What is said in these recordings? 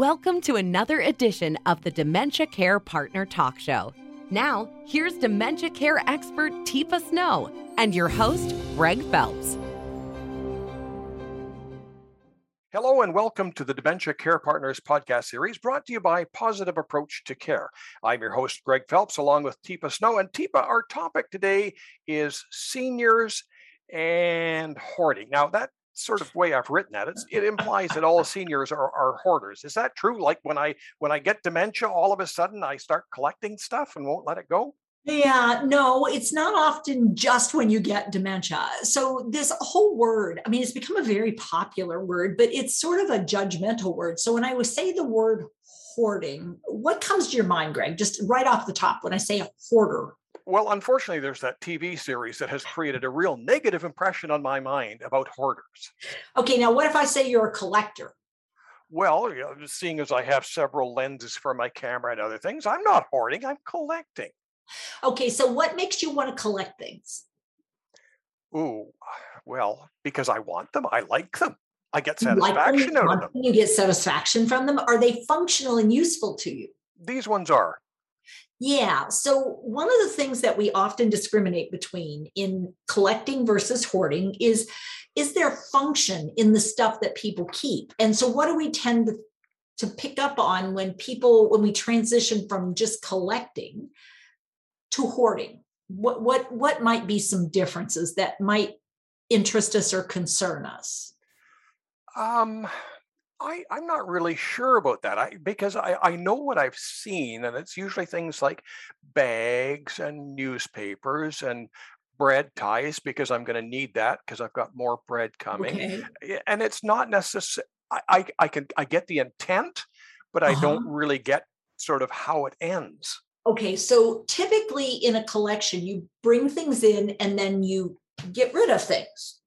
Welcome to another edition of the Dementia Care Partner Talk Show. Now, here's dementia care expert Teepa Snow and your host, Greg Phelps. Hello and welcome to the Dementia Care Partners podcast series brought to you by Positive Approach to Care. I'm your host, Greg Phelps, along with Teepa Snow. And Teepa, our topic today is seniors and hoarding. Now, that sort of way I've written that, it's, it implies that all seniors are, are hoarders. Is that true? Like when I when I get dementia, all of a sudden I start collecting stuff and won't let it go? Yeah, no, it's not often just when you get dementia. So, this whole word, I mean, it's become a very popular word, but it's sort of a judgmental word. So, when I would say the word hoarding, what comes to your mind, Greg? Just right off the top, when I say a hoarder? Well, unfortunately, there's that TV series that has created a real negative impression on my mind about hoarders. Okay, now what if I say you're a collector? Well, you know, seeing as I have several lenses for my camera and other things, I'm not hoarding, I'm collecting. Okay, so what makes you want to collect things? Ooh, well, because I want them. I like them. I get You like them, satisfaction out of them, You get satisfaction from them. Are they functional and useful to you? These ones are. Yeah. So, one of the things that we often discriminate between in collecting versus hoarding is is there function in the stuff that people keep? And so, what do we tend to, to pick up on when people, when we transition from just collecting to hoarding? What, what, what might be some differences that might interest us or concern us? Um, I, I'm not really sure about that. I because I, I know what I've seen, and it's usually things like bags and newspapers and bread ties because I'm going to need that because I've got more bread coming. Okay. And it's not necessary. I, I I can I get the intent, but I Uh-huh. don't really get sort of how it ends. Okay, so typically in a collection, you bring things in and then you get rid of things.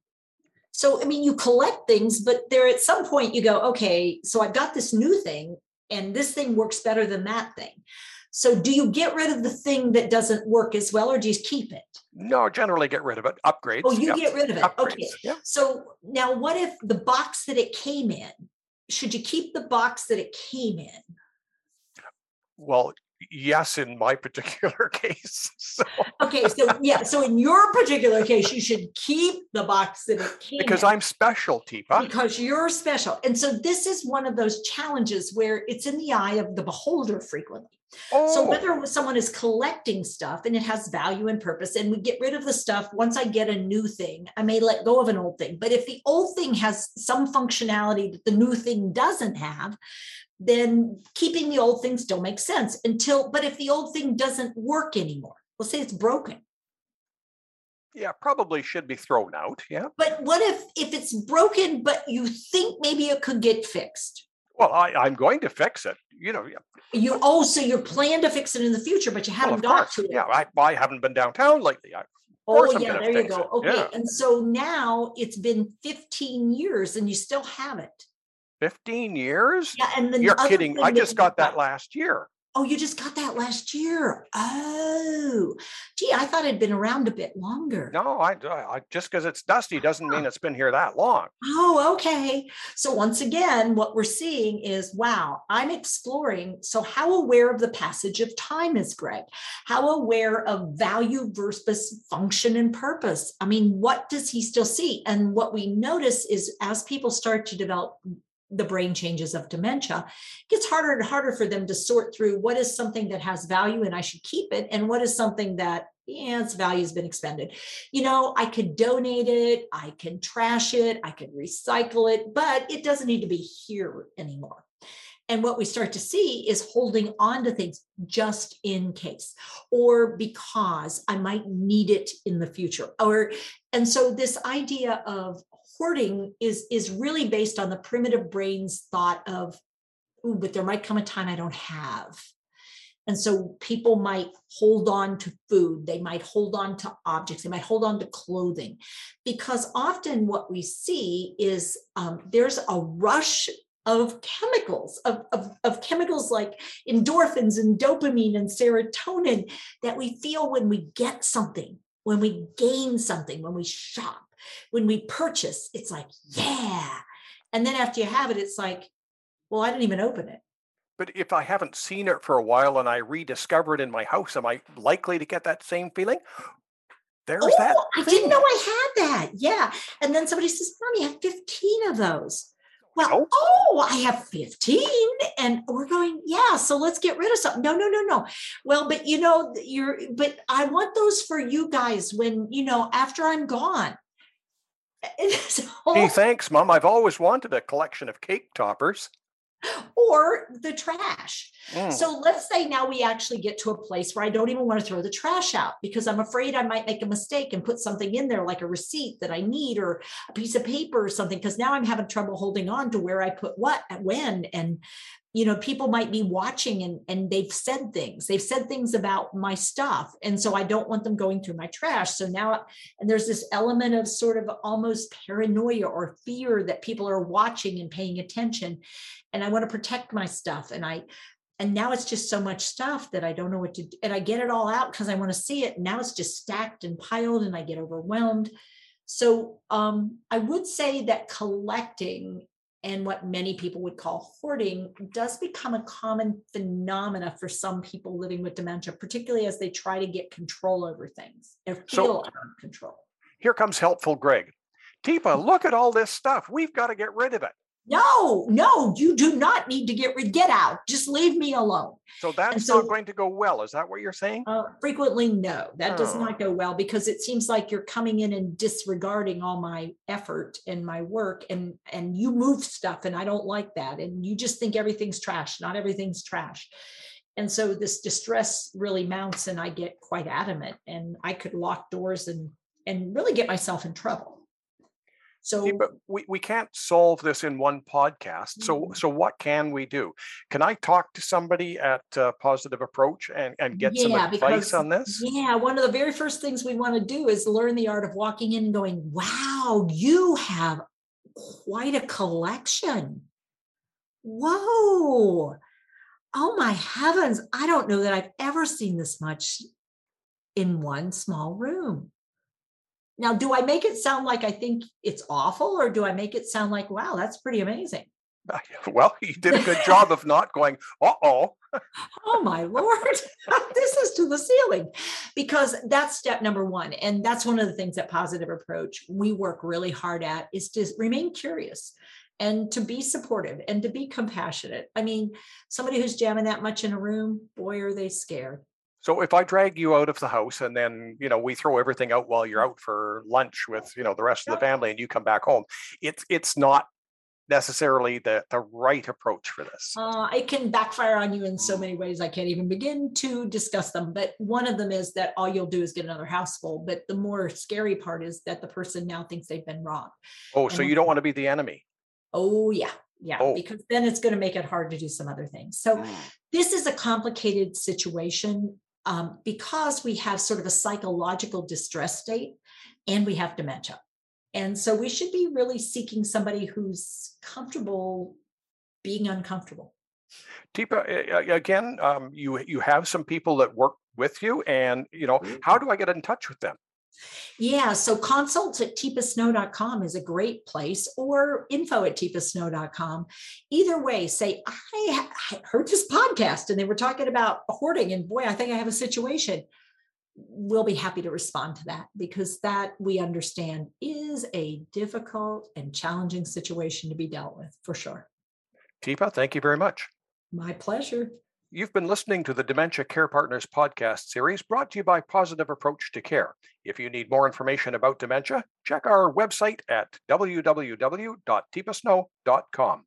So, I mean, you collect things, but there at some point you go, okay, so I've got this new thing and this thing works better than that thing. So, do you get rid of the thing that doesn't work as well or do you keep it? No, generally get rid of it. Upgrades. Oh, you yeah, get rid of it. Upgrades. Okay. Yeah. So, now what if the box that it came in, should you keep the box that it came in? Well, yes, in my particular case. So, Okay, so yeah, so in your particular case, you should keep the box that it came because in. I'm special, Teepa. because you're special. And so this is one of those challenges where it's in the eye of the beholder frequently. Oh, So whether someone is collecting stuff and it has value and purpose, and we get rid of the stuff once I get a new thing, I may let go of an old thing. But if the old thing has some functionality that the new thing doesn't have, then keeping the old thing still makes sense until, but if the old thing doesn't work anymore, let's say it's broken. yeah, probably should be thrown out. Yeah. But what if if it's broken, but you think maybe it could get fixed? Well, I, I'm going to fix it. You know, yeah, You oh, also you plan to fix it in the future, but you haven't of got course. to it. Yeah, I, I haven't been downtown lately. I, oh yeah, there you go. it. Okay. Yeah. And so now it's been 15 years and you still have it. 15 years? Yeah. And then You're kidding. I just got that last year. Oh, you just got that last year. Oh, gee, I thought it'd been around a bit longer. No, I, I just because it's dusty doesn't mean ah. it's been here that long. Oh, okay. So once again, what we're seeing is wow, I'm exploring. So, how aware of the passage of time is Greg? How aware of value versus function and purpose? I mean, what does he still see? And what we notice is as people start to develop the brain changes of dementia, it gets harder and harder for them to sort through what is something that has value and I should keep it, and what is something that yeah, its value has been expended. You know, I could donate it, I can trash it, I could recycle it, but it doesn't need to be here anymore. And what we start to see is holding on to things just in case, or because I might need it in the future. Or and so this idea of hoarding is is really based on the primitive brain's thought of, ooh, but there might come a time I don't have. And so people might hold on to food, they might hold on to objects, they might hold on to clothing, because often what we see is um, there's a rush of chemicals, of, of, of chemicals like endorphins and dopamine and serotonin that we feel when we get something, when we gain something, when we shop, when we purchase. It's like, yeah. And then after you have it, it's like, Well, I didn't even open it. But if I haven't seen it for a while and I rediscover it in my house, am I likely to get that same feeling? There's oh, that. I didn't know I had that. Yeah. And then somebody says, Mom, you have 15 of those. Well, oh. oh, I have 15. And we're going, yeah, so let's get rid of something. No, no, no, no. Well, but you know, you're, but I want those for you guys when, you know, after I'm gone. So, hey, thanks, Mom. I've always wanted a collection of cake toppers or the trash. Mm. So let's say now we actually get to a place where I don't even want to throw the trash out because I'm afraid I might make a mistake and put something in there like a receipt that I need or a piece of paper or something because now I'm having trouble holding on to where I put what and when and you know people might be watching and and they've said things. They've said things about my stuff. And so i don't want them going through my trash. So now and there's this element of sort of almost paranoia or fear that people are watching and paying attention. And i want to protect my stuff. And i and now it's just so much stuff that i don't know what to do. And i get it all out because i want to see it. Now it's just stacked and piled and i get overwhelmed. So um, i would say that collecting and what many people would call hoarding does become a common phenomena for some people living with dementia, particularly as they try to get control over things or feel so, out of control. Here comes helpful Greg. Teepa, look at all this stuff. We've got to get rid of it. No, no, you do not need to get rid. Get out. Just leave me alone. So that's so, not going to go well. Is that what you're saying? Uh, frequently, no, that oh. does not go well because it seems like you're coming in and disregarding all my effort and my work, and and you move stuff, and I don't like that. And you just think everything's trash. Not everything's trash. And so this distress really mounts, and I get quite adamant, and I could lock doors and and really get myself in trouble. So, but we, we can't solve this in one podcast. So, mm-hmm. so what can we do? Can I talk to somebody at uh, Positive Approach and, and get yeah, some advice because, on this? Yeah, one of the very first things we want to do is learn the art of walking in and going, "Wow, you have quite a collection! Whoa!" Oh my heavens, I don't know that I've ever seen this much in one small room. Now, do I make it sound like I think it's awful, or do I make it sound like, wow, that's pretty amazing? Well, you did a good job of not going, uh oh. oh my lord, this is to the ceiling. Because that's step number one. And that's one of the things that positive approach we work really hard at is to remain curious and to be supportive and to be compassionate. I mean, somebody who's jamming that much in a room, boy, are they scared. So if I drag you out of the house and then, you know, we throw everything out while you're out for lunch with, you know, the rest of the family and you come back home, it's it's not necessarily the the right approach for this. Uh, it can backfire on you in so many ways. I can't even begin to discuss them. But one of them is that all you'll do is get another house full. But the more scary part is that the person now thinks they've been robbed. Oh, so you don't want to be the enemy. Oh yeah, yeah, oh. because then it's going to make it hard to do some other things. So mm. this is a complicated situation um, because we have sort of a psychological distress state and we have dementia. And so we should be really seeking somebody who's comfortable being uncomfortable. Teepa, again, um, you you have some people that work with you, and you know, mm-hmm. how do I get in touch with them? Yeah, so consults at teepasnow.com is a great place or info at teepasnow.com. Either way, say, I heard this podcast and they were talking about hoarding, and boy, I think I have a situation. We'll be happy to respond to that because that we understand is a difficult and challenging situation to be dealt with for sure. Teepa, thank you very much. My pleasure. You've been listening to the Dementia Care Partners podcast series brought to you by Positive Approach to Care. If you need more information about dementia, check our website at www.teepasnow.com.